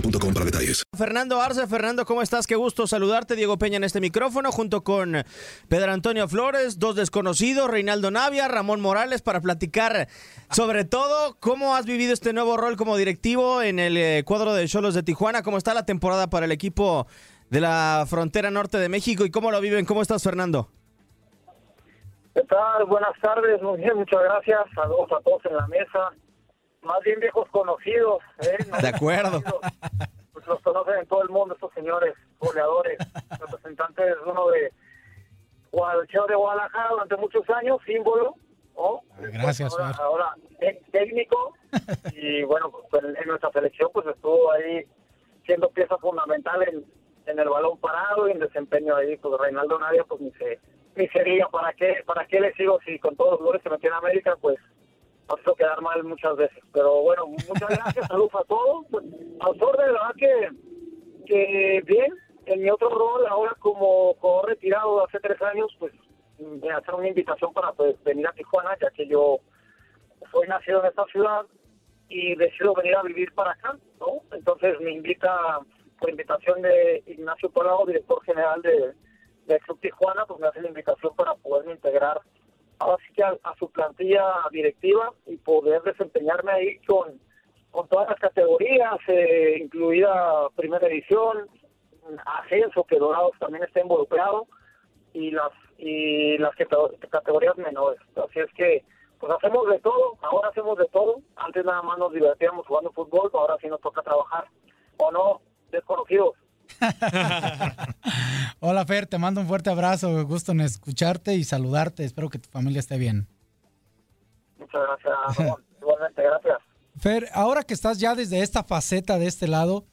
boostmobile.com para detalles. Fernando Arce, Fernando, ¿cómo estás? Qué gusto saludarte. Diego Peña en este micrófono, junto con Pedro Antonio Flores, dos desconocidos, Reinaldo Navia, Ramón Morales, para platicar sobre todo cómo has vivido este nuevo rol como directivo en el eh, cuadro de Cholos de Tijuana, cómo está la temporada para el equipo de la frontera norte de México y cómo lo viven. ¿Cómo estás, Fernando? ¿Qué tal? Buenas tardes, muy bien, muchas gracias. Saludos a todos en la mesa. Más bien viejos conocidos. ¿eh? No De acuerdo. Pues los conocen en todo el mundo estos señores, goleadores, representantes uno de Guadalajara de Guadalajara durante muchos años, símbolo. ¿no? Gracias, ahora, ahora te- técnico y bueno, pues en, nuestra selección pues estuvo ahí siendo pieza fundamental en, en el balón parado y en desempeño ahí, pues Reinaldo Navia pues ni se, ni se diga para qué, para qué le sigo si con todos los goles que metió en América pues nos quedar mal muchas veces. Pero bueno, muchas gracias, saludos a todos. Pues, Autor, de verdad que, que bien, en mi otro rol, ahora como retirado hace tres años, pues me hacer una invitación para pues, venir a Tijuana, ya que yo soy nacido en esta ciudad y decido venir a vivir para acá, ¿no? Entonces me invita, por invitación de Ignacio Palau, director general de, de Club Tijuana, pues me hace la invitación para poderme integrar ahora sí que a, su plantilla directiva y poder desempeñarme ahí con, con todas las categorías, eh, incluida primera edición, ascenso, que Dorados también está involucrado, y las y las cate- categorías menores. Así es que, pues hacemos de todo, ahora hacemos de todo. Antes nada más nos divertíamos jugando fútbol, ahora sí nos toca trabajar. ¿O no? Desconocidos. Hola Fer, te mando un fuerte abrazo, gusto en escucharte y saludarte. Espero que tu familia esté bien. Muchas gracias, Ramón. Igualmente, gracias. Fer, ahora que estás ya desde esta faceta de este lado,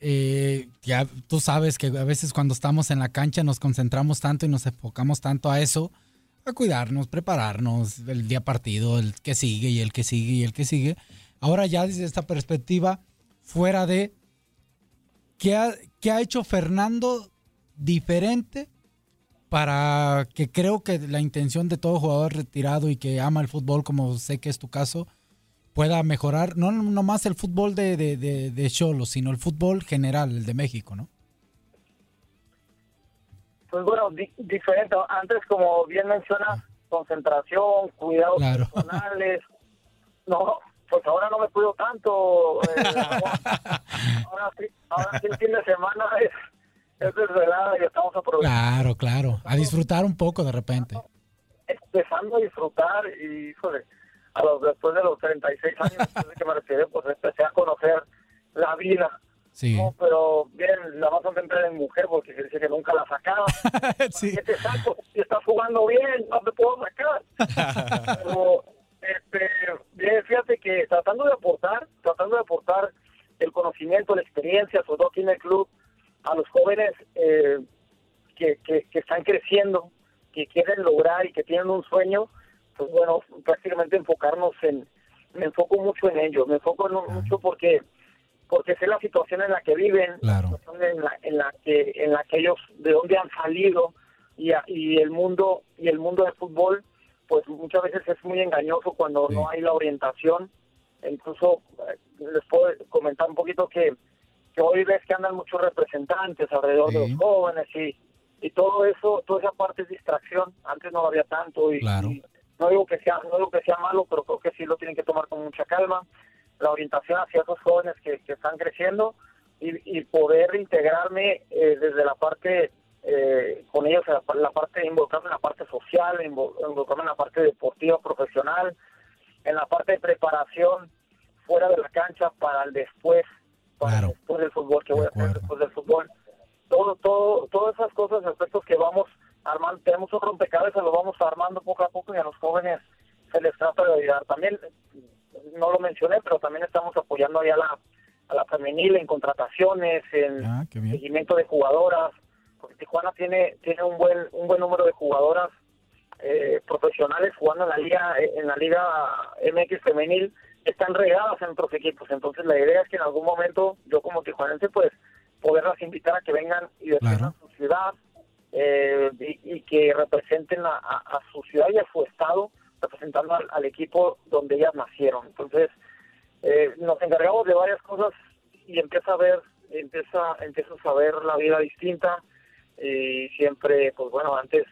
eh, ya tú sabes que a veces cuando estamos en la cancha nos concentramos tanto y nos enfocamos tanto a eso, a cuidarnos, prepararnos, el día partido, el que sigue y el que sigue y el que sigue. Ahora ya desde esta perspectiva, fuera de qué ha, qué ha hecho Fernando diferente para que creo que la intención de todo jugador retirado y que ama el fútbol, como sé que es tu caso, pueda mejorar, no nomás el fútbol de, de, de, de Cholos, sino el fútbol general, el de México, ¿no? Pues bueno, di- diferente. Antes, como bien mencionas, concentración, cuidados Claro. personales. No, pues ahora no me cuido tanto. eh, ahora, sí, ahora sí el fin de semana es, es desvelada y estamos aprovechando. Claro, claro. A disfrutar un poco de repente. empezando a disfrutar y híjole, a los después de los 36 años después de que me retiré, pues empecé a conocer la vida. Sí. No, pero bien, la vas a centrar en mujer porque se dice que nunca la sacaba. Sí. ¿Qué te saco? Si estás jugando bien, no te puedo sacar. Pero, este, fíjate que tratando de aportar, tratando de aportar el conocimiento, la experiencia, sobre todo aquí en el club, a los jóvenes eh, que, que, que están creciendo, que quieren lograr y que tienen un sueño, pues bueno, prácticamente enfocarnos en, me enfoco mucho en ellos, me enfoco en- mucho porque porque sé la situación en la que viven, Claro. en la, en la que en la que ellos de dónde han salido y, a- y el mundo y el mundo del fútbol pues muchas veces es muy engañoso cuando Sí. no hay la orientación incluso eh, les puedo comentar un poquito que, que hoy ves que andan muchos representantes alrededor de los jóvenes y, y todo eso toda esa parte es distracción antes no había tanto y, Claro. y no digo que sea no digo que sea malo pero creo que sí lo tienen que tomar con mucha calma la orientación hacia esos jóvenes que, que están creciendo y, y poder integrarme eh, desde la parte eh, con ellos, en la, la parte involucrarme en la parte social, invo- involucrarme en la parte deportiva, profesional, en la parte de preparación fuera de la cancha para el después, para Claro. el después del fútbol, que De voy a hacer después del fútbol. Todo, todo, todas esas cosas, aspectos que vamos armando, tenemos un rompecabezas, lo vamos armando poco a poco y a los jóvenes se les trata de ayudar. También, no lo mencioné, pero también estamos apoyando ahí a la, a la femenil en contrataciones, en Ah, seguimiento de jugadoras, porque Tijuana tiene tiene un buen un buen número de jugadoras eh, profesionales jugando en la liga en la liga MX femenil están regadas en otros equipos, entonces la idea es que en algún momento yo como tijuanense pues poderlas invitar a que vengan y defiendan Claro. su ciudad eh, y, y que representen a, a- a su ciudad y a su estado representando al, al equipo donde ellas nacieron. Entonces, eh, nos encargamos de varias cosas y empieza a ver, empieza, empiezas a ver la vida distinta y siempre, pues bueno, antes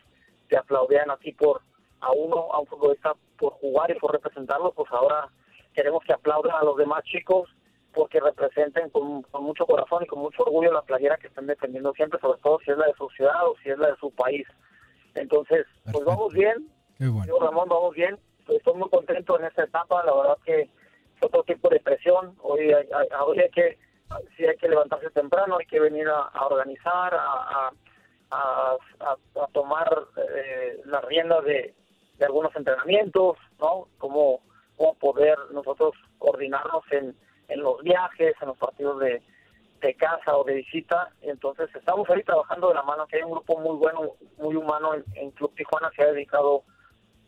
te aplaudían a ti por a uno, a un futbolista por jugar y por representarlo, pues ahora queremos que aplaudan a los demás chicos porque representen con, con mucho corazón y con mucho orgullo la playera que están defendiendo siempre, sobre todo si es la de su ciudad o si es la de su país. Entonces, pues vamos bien, Qué bueno. yo, Ramón, vamos bien. Estoy muy contento en esta etapa. La verdad que es otro tipo de presión. Hoy hay, hay- hoy hay que, sí hay que levantarse temprano, hay que venir a, a organizar, a, a, a- a- tomar eh, las riendas de, algunos entrenamientos, ¿no? Cómo, cómo poder nosotros coordinarnos en, en los viajes, en los partidos de, casa o de visita. Entonces estamos ahí trabajando de la mano, que hay un grupo muy bueno, muy humano en, Club Tijuana, se ha dedicado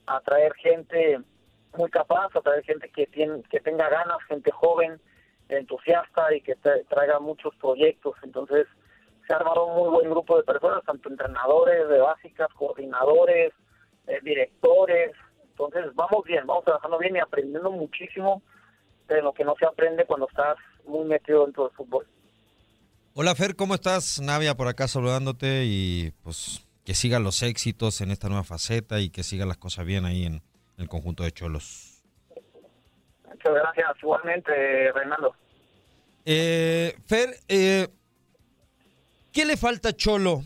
a traer gente muy capaz, a traer gente que tiene, que tenga ganas, gente joven, entusiasta y que tra- traiga muchos proyectos. Entonces se ha armado un muy buen grupo de personas, tanto entrenadores de básicas, coordinadores, eh, directores. Entonces vamos bien, vamos trabajando bien y aprendiendo muchísimo de lo que no se aprende cuando estás muy metido dentro del fútbol. Hola Fer, ¿cómo estás? Navia por acá saludándote y pues que sigan los éxitos en esta nueva faceta y que sigan las cosas bien ahí en el conjunto de Cholos. Muchas gracias, igualmente, Reinaldo. Eh, Fer, eh, ¿qué le falta a Cholo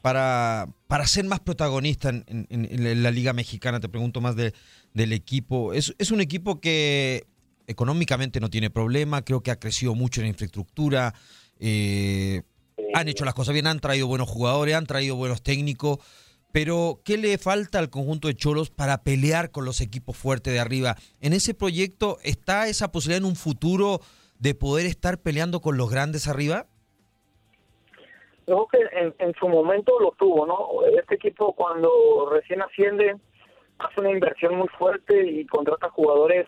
para, para ser más protagonista en, la Liga Mexicana? Te pregunto más de- del equipo. Es, es un equipo que económicamente no tiene problema, creo que ha crecido mucho en infraestructura, eh, han hecho las cosas bien, han traído buenos jugadores, han traído buenos técnicos, pero ¿qué le falta al conjunto de Cholos para pelear con los equipos fuertes de arriba? En ese proyecto está esa posibilidad en un futuro de poder estar peleando con los grandes arriba? Yo creo que en, en su momento lo tuvo, ¿no? Este equipo cuando recién asciende hace una inversión muy fuerte y contrata jugadores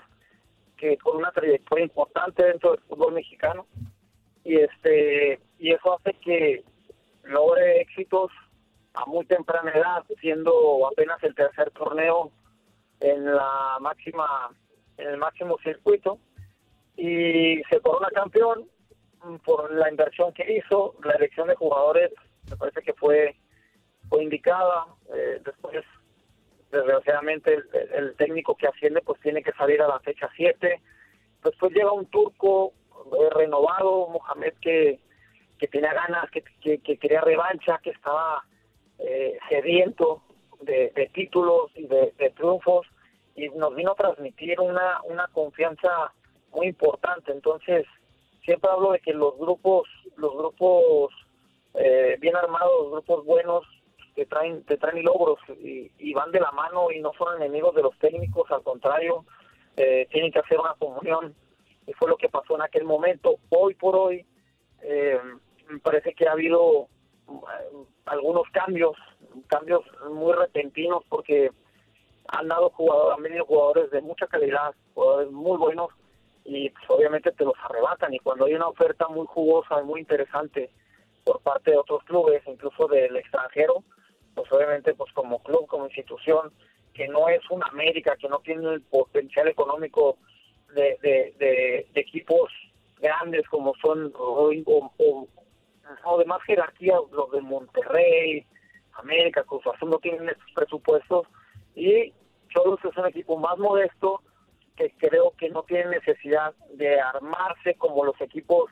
que con una trayectoria importante dentro del fútbol mexicano y este y eso hace que logre éxitos a muy temprana edad, siendo apenas el tercer torneo en la máxima en el máximo circuito y se corona campeón por la inversión que hizo, la elección de jugadores me parece que fue fue indicada, eh, después desgraciadamente el, el técnico que asciende pues tiene que salir a la fecha 7, después llega un turco eh, renovado, Mohamed que, que tenía ganas, que, que, que quería revancha, que estaba eh, sediento de, de títulos y de, de triunfos y nos vino a transmitir una, una confianza muy importante. Entonces, siempre hablo de que los grupos, los grupos eh, bien armados, los grupos buenos, te traen, te traen logros y, van de la mano y no son enemigos de los técnicos, al contrario, eh, tienen que hacer una comunión y fue lo que pasó en aquel momento. Hoy por hoy, eh, me parece que ha habido eh, algunos cambios, cambios muy repentinos porque han dado jugadores, han venido jugadores de mucha calidad, jugadores muy buenos y pues, obviamente te los arrebatan y cuando hay una oferta muy jugosa y muy interesante por parte de otros clubes, incluso del extranjero, pues obviamente pues como club, como institución, que no es una América, que no tiene el potencial económico de, de, de, de equipos grandes como son o, o, o- de más jerarquía, los de Monterrey, América, Cruz Azul no tienen estos presupuestos y Cholos es un equipo más modesto que creo que no tiene necesidad de armarse como los equipos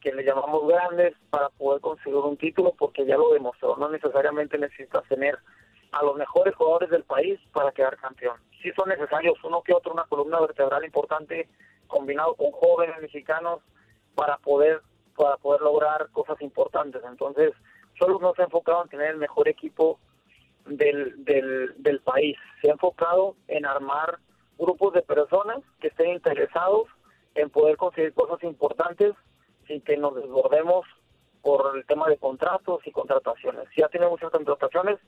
que le llamamos grandes para poder conseguir un título porque ya lo demostró, no necesariamente necesitas tener a los mejores jugadores del país para quedar campeón. Sí son necesarios uno que otro, una columna vertebral importante combinado con jóvenes mexicanos para poder para poder lograr cosas importantes. Entonces, solo no se ha enfocado en tener el mejor equipo del, del, del país, se ha enfocado en armar grupos de personas que estén interesados en poder conseguir cosas importantes sin que nos desbordemos por el tema de contratos y contrataciones. Ya tiene muchas contrataciones,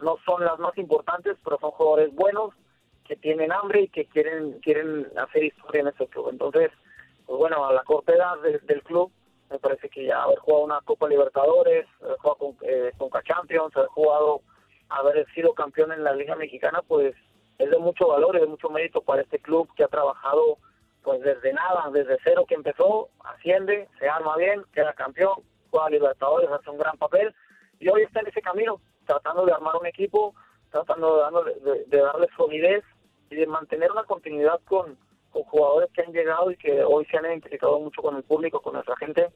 no son las más importantes, pero son jugadores buenos que tienen hambre y que quieren quieren hacer historia en ese club. Entonces, pues bueno, a la corta edad de- del club, me parece que ya haber jugado una Copa Libertadores, haber jugado con, eh, Conca Champions, haber jugado, haber sido campeón en la Liga Mexicana, pues es de mucho valor y de mucho mérito para este club que ha trabajado pues desde nada, desde cero que empezó, asciende, se arma bien, queda campeón, juega Libertadores, hace un gran papel y hoy está en ese camino, tratando de armar un equipo, tratando de, de- de darle solidez y de mantener una continuidad con, con jugadores que han llegado y que hoy se han identificado mucho con el público, con nuestra gente.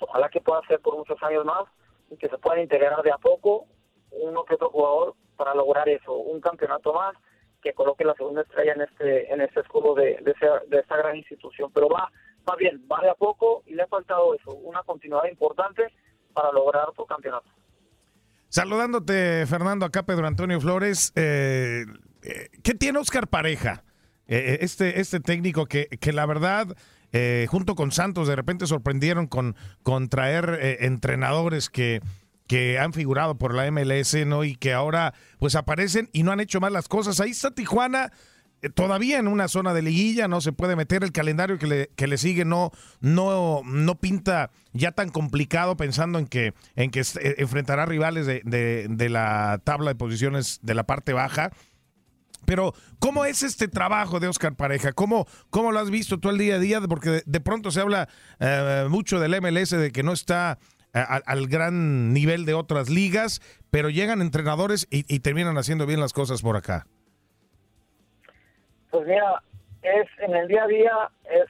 Ojalá que pueda ser por muchos años más y que se puedan integrar de a poco uno que otro jugador para lograr eso, un campeonato más que coloque la segunda estrella en este en este escudo de, de, esa- gran institución. Pero va, va bien, va de a poco y le ha faltado eso, una continuidad importante para lograr otro campeonato. Saludándote, Fernando, acá Pedro Antonio Flores. eh, eh, ¿Qué tiene Oscar Pareja? Eh, este, este técnico que, que la verdad, junto con Santos, de repente sorprendieron con, con traer entrenadores que, que han figurado por la MLS, ¿no? Y que ahora pues aparecen y no han hecho mal las cosas. Ahí está Tijuana. eh, Todavía en una zona de liguilla no se puede meter el calendario que le, que le sigue no no no pinta ya tan complicado pensando en que en que eh, enfrentará rivales de, de- de la tabla de posiciones de la parte baja pero, ¿cómo es este trabajo de Oscar Pareja? ¿Cómo, cómo lo has visto tú el día a día? Porque de, pronto se habla eh, mucho del MLS, de que no está eh, al, gran nivel de otras ligas, pero llegan entrenadores y, y terminan haciendo bien las cosas por acá. Pues mira, es en el día a día, es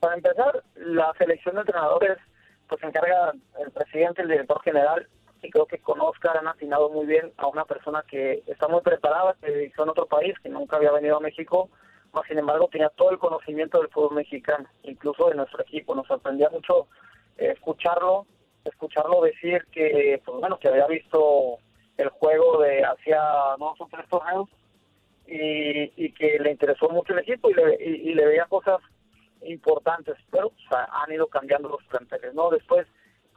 para empezar, la selección de entrenadores, pues se encarga el presidente, el director general, y creo que con han afinado muy bien a una persona que está muy preparada, que dirigió en otro país, que nunca había venido a México, mas sin embargo tenía todo el conocimiento del fútbol mexicano, incluso de nuestro equipo. Nos sorprendía mucho eh, escucharlo, escucharlo decir que, pues bueno, que había visto el juego de hacía dos o tres torneos y, y que le interesó mucho el equipo y le, y, y le veía cosas importantes, pero sea, han ido cambiando los planteles, ¿no? Después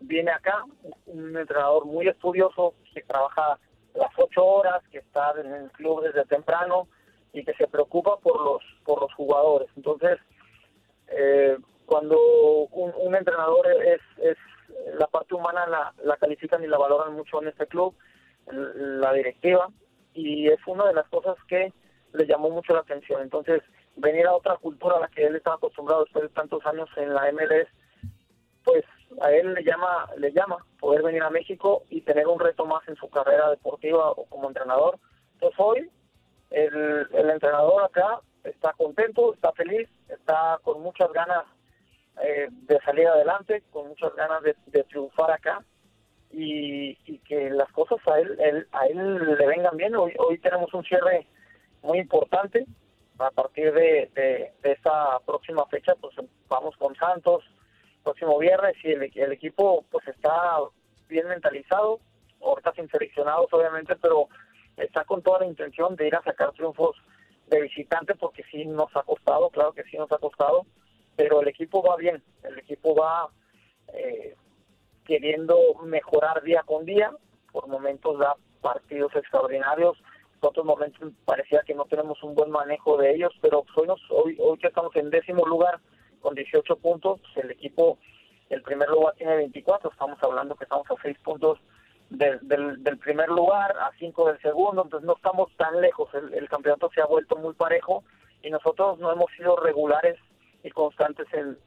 viene acá un entrenador muy estudioso que trabaja las ocho horas, que está en el club desde temprano y que se preocupa por los por los jugadores. Entonces, eh, cuando un, un entrenador es, es la parte humana la, la califican y la valoran mucho en este club, la directiva, y es una de las cosas que le llamó mucho la atención. Entonces, venir a otra cultura a la que él estaba acostumbrado después de tantos años en la MLS, pues a él le llama, le llama poder venir a México y tener un reto más en su carrera deportiva o como entrenador. Entonces hoy el, el entrenador acá está contento, está feliz, está con muchas ganas eh, de salir adelante, con muchas ganas de, triunfar acá y, que las cosas a él, él- a él le vengan bien. Hoy, hoy tenemos un cierre muy importante. A partir de, de, de esta próxima fecha, pues vamos con Santos, próximo viernes y el, el equipo pues está bien mentalizado, ahorita sin seleccionados obviamente, pero está con toda la intención de ir a sacar triunfos de visitante porque sí nos ha costado, claro que sí nos ha costado, pero el equipo va bien, el equipo va eh, queriendo mejorar día con día, por momentos da partidos extraordinarios, por otros momentos parecía que no tenemos un buen manejo de ellos, pero hoy, nos, hoy, hoy que estamos en décimo lugar con 18 puntos, el equipo, el primer lugar tiene 24, estamos hablando que estamos a 6 puntos del, del, primer lugar, a 5 del segundo, entonces no estamos tan lejos, el campeonato se ha vuelto muy parejo y nosotros no hemos sido regulares y constantes en,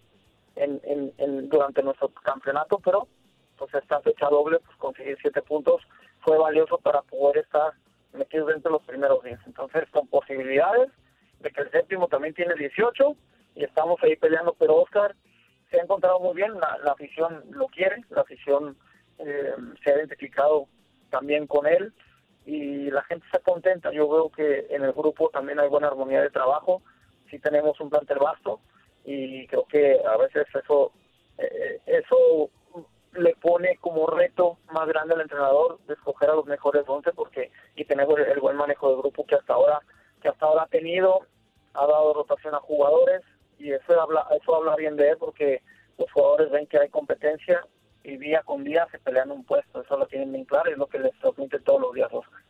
en, durante nuestro campeonato, pero pues esta fecha doble, pues conseguir siete puntos fue valioso para poder estar metidos dentro de los primeros 10. Entonces, con posibilidades de que el séptimo también tiene 18 y estamos ahí peleando, pero Oscar se ha encontrado muy bien, la, la afición lo quiere, la afición eh, se ha identificado también con él y la gente está contenta. Yo veo que en el grupo también hay buena armonía de trabajo, sí tenemos un plantel vasto y creo que a veces eso eh, eso le pone como reto más grande al entrenador de escoger a los mejores 11 porque y tenemos el, buen manejo del grupo que hasta ahora que hasta ahora ha tenido ha dado rotación a jugadores y eso habla eso habla bien de él porque los jugadores ven que hay competencia y día con día se pelean un puesto eso lo tienen bien claro y es lo que les transmite todos los días Oscar.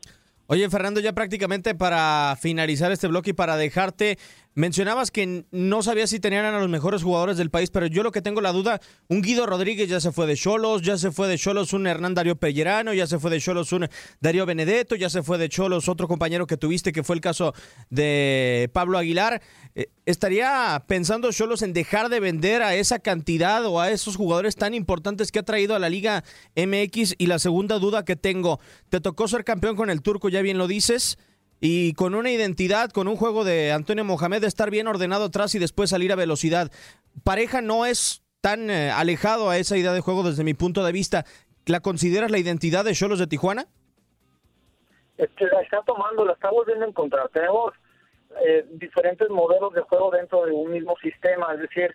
Oye, Fernando, ya prácticamente para finalizar este bloque y para dejarte, mencionabas que no sabías si tenían a los mejores jugadores del país, pero yo lo que tengo la duda, un Guido Rodríguez ya se fue de Cholos, ya se fue de Cholos un Hernán Darío Pellerano, ya se fue de Cholos un Darío Benedetto, ya se fue de Cholos otro compañero que tuviste, que fue el caso de Pablo Aguilar. Eh, ¿Estaría pensando Cholos en dejar de vender a esa cantidad o a esos jugadores tan importantes que ha traído a la Liga MX? Y la segunda duda que tengo, te tocó ser campeón con el turco, ya bien lo dices, y con una identidad, con un juego de Antonio Mohamed, de estar bien ordenado atrás y después salir a velocidad. Pareja no es tan eh, alejado a esa idea de juego desde mi punto de vista. ¿La consideras la identidad de Cholos de Tijuana? Es que la está tomando, la está volviendo a encontrar. Tenemos eh, diferentes modelos de juego dentro de un mismo sistema. Es decir,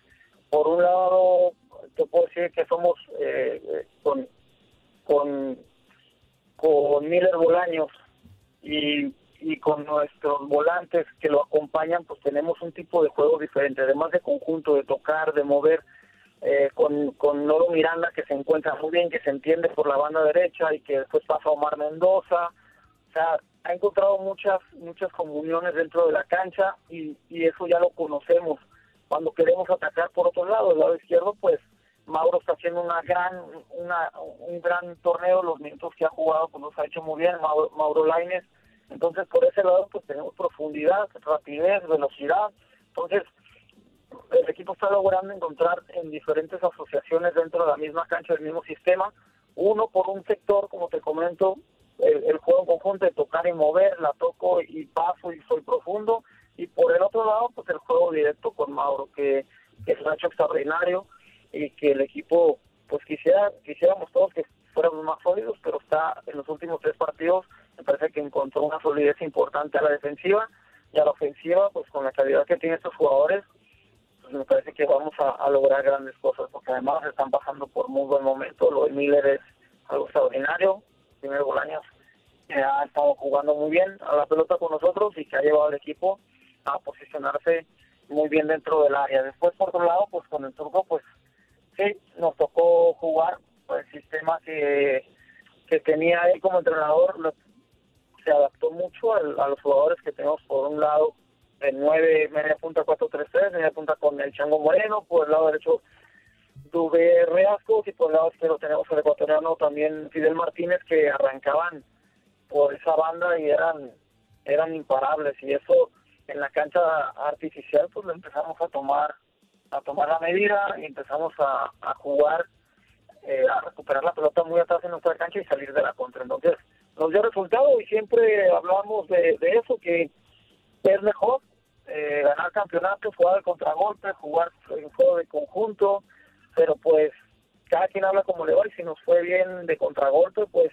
por un lado, te puedo decir que somos eh, eh, con, con, con Miller Bolaños y, y con nuestros volantes que lo acompañan, pues tenemos un tipo de juego diferente, además de conjunto, de tocar, de mover. con, con Noro Miranda que se encuentra muy bien, que se entiende por la banda derecha y que después pasa Omar Mendoza. O sea, ha encontrado muchas muchas comuniones dentro de la cancha y, y eso ya lo conocemos. Cuando queremos atacar por otro lado, el lado izquierdo, pues Mauro está haciendo una gran una, un gran torneo, los minutos que ha jugado pues los ha hecho muy bien, Mauro, Mauro Laines. Entonces, por ese lado, pues tenemos profundidad, rapidez, velocidad. Entonces, el equipo está logrando encontrar en diferentes asociaciones dentro de la misma cancha, del mismo sistema, uno por un sector, como te comento, el, juego conjunto de tocar y mover, la toco y paso y soy profundo. Y por el otro lado, pues el juego directo con Mauro, que, es un hecho extraordinario y que el equipo, pues quisiera quisiéramos todos que fuéramos más sólidos, pero está en los últimos tres partidos, me parece que encontró una solidez importante a la defensiva y a la ofensiva, pues con la calidad que tienen estos jugadores, pues me parece que vamos a, lograr grandes cosas, porque además están pasando por muy buen momento, lo de Miller es algo extraordinario, primer Bolaños que ha estado jugando muy bien a la pelota con nosotros y que ha llevado al equipo a posicionarse muy bien dentro del área. Después, por otro lado, pues con el turco, pues sí, nos tocó jugar pues, el sistema que, que tenía él como entrenador, se adaptó mucho a, los jugadores que tenemos por un lado el 9, media punta 4-3-3, media punta con el Chango Moreno, por el lado derecho tuve Reascos y por el lado izquierdo tenemos el ecuatoriano también Fidel Martínez que arrancaban por esa banda y eran eran imparables y eso en la cancha artificial pues lo empezamos a tomar a tomar la medida y empezamos a, a jugar eh, a recuperar la pelota muy atrás en nuestra cancha y salir de la contra. Entonces nos dio resultado y siempre hablamos de, de eso que es mejor eh, ganar campeonatos jugar el contragolpe jugar en juego de conjunto pero pues cada quien habla como le va y si nos fue bien de contragolpe, pues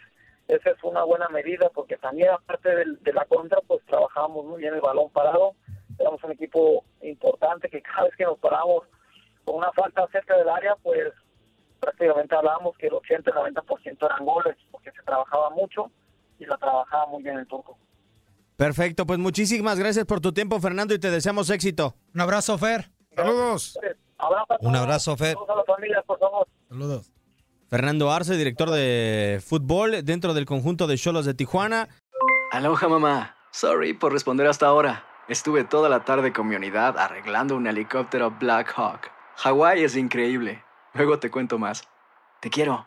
esa es una buena medida porque también aparte de, la contra, pues trabajábamos muy bien el balón parado, éramos un equipo importante que cada vez que nos paramos con una falta cerca del área, pues prácticamente hablábamos que el 80 90% eran goles, porque se trabajaba mucho y la trabajaba muy bien el turco. Perfecto, pues muchísimas gracias por tu tiempo, Fernando, y te deseamos éxito. Un abrazo, Fer. Saludos. Un abrazo, Fer. Saludos a la familia, por favor. Saludos. Fernando Arce, director de fútbol dentro del conjunto de Cholos de Tijuana. Aloha mamá. Sorry por responder hasta ahora. Estuve toda la tarde con mi unidad arreglando un helicóptero Black Hawk. Hawái es increíble. Luego te cuento más. Te quiero.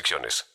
restricciones.